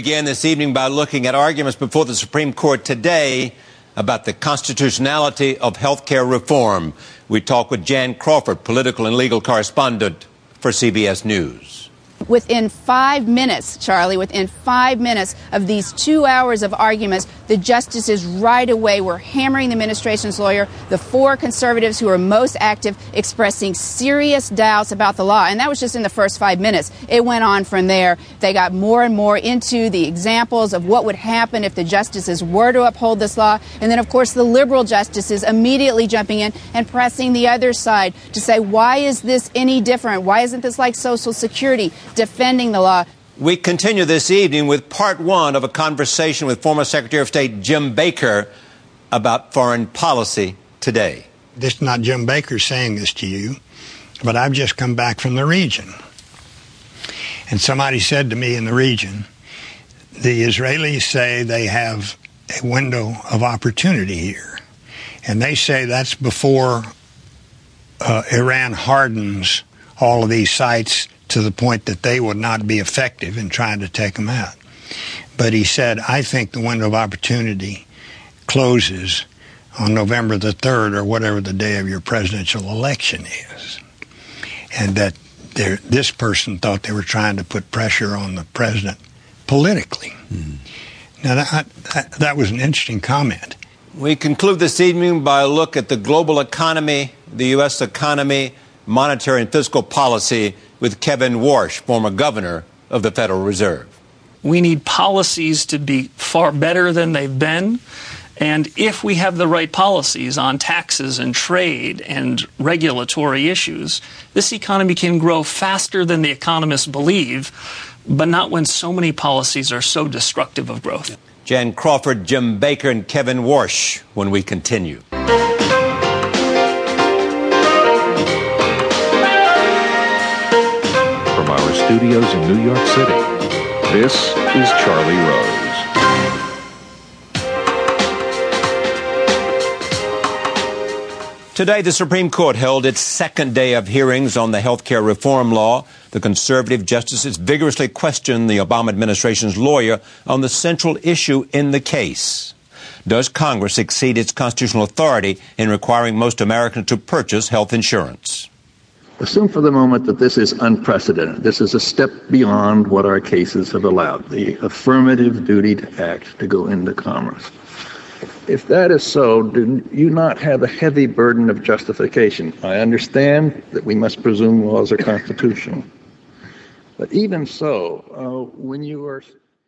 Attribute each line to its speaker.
Speaker 1: Again this evening by looking at arguments before the Supreme Court today about the constitutionality of health care reform. We talk with Jan Crawford, political and legal correspondent for CBS News
Speaker 2: within five minutes, Charlie, within five minutes of these two hours of arguments, the justices right away were hammering the administration's lawyer, the four conservatives who were most active, expressing serious doubts about the law. And that was just in the first five minutes. It went on from there. They got more and more into the examples of what would happen if the justices were to uphold this law. And then, of course, the liberal justices immediately jumping in and pressing the other side to say, why is this any different? Why isn't this like Social Security? Defending the law.
Speaker 1: We continue this evening with part one of a conversation with former Secretary of State Jim Baker about foreign policy today.
Speaker 3: This is not Jim Baker saying this to you, but I've just come back from the region. And somebody said to me in the region, the Israelis say they have a window of opportunity here. And they say that's before uh, Iran hardens all of these sites to the point that they would not be effective in trying to take them out. But he said, I think the window of opportunity closes on November the 3rd or whatever the day of your presidential election is. And that this person thought they were trying to put pressure on the president politically. Mm. Now, that, that, that was an interesting comment.
Speaker 1: We conclude this evening by a look at the global economy, the U.S. economy, monetary and fiscal policy with Kevin Warsh, former governor of the Federal Reserve.
Speaker 4: We need policies to be far better than they've been. And if we have the right policies on taxes and trade and regulatory issues, this economy can grow faster than the economists believe, but not when so many policies are so destructive of growth.
Speaker 1: Jan Crawford, Jim Baker, and Kevin Warsh when we continue.
Speaker 5: Studios in New York City. This is Charlie Rose.
Speaker 1: Today, the Supreme Court held its second day of hearings on the health care reform law. The conservative justices vigorously questioned the Obama administration's lawyer on the central issue in the case. Does Congress exceed its constitutional authority in requiring most Americans to purchase health insurance?
Speaker 6: Assume for the moment that this is unprecedented. This is a step beyond what our cases have allowed the affirmative duty to act to go into commerce. If that is so, do you not have a heavy burden of justification? I understand that we must presume laws are constitutional. But even so, uh, when you are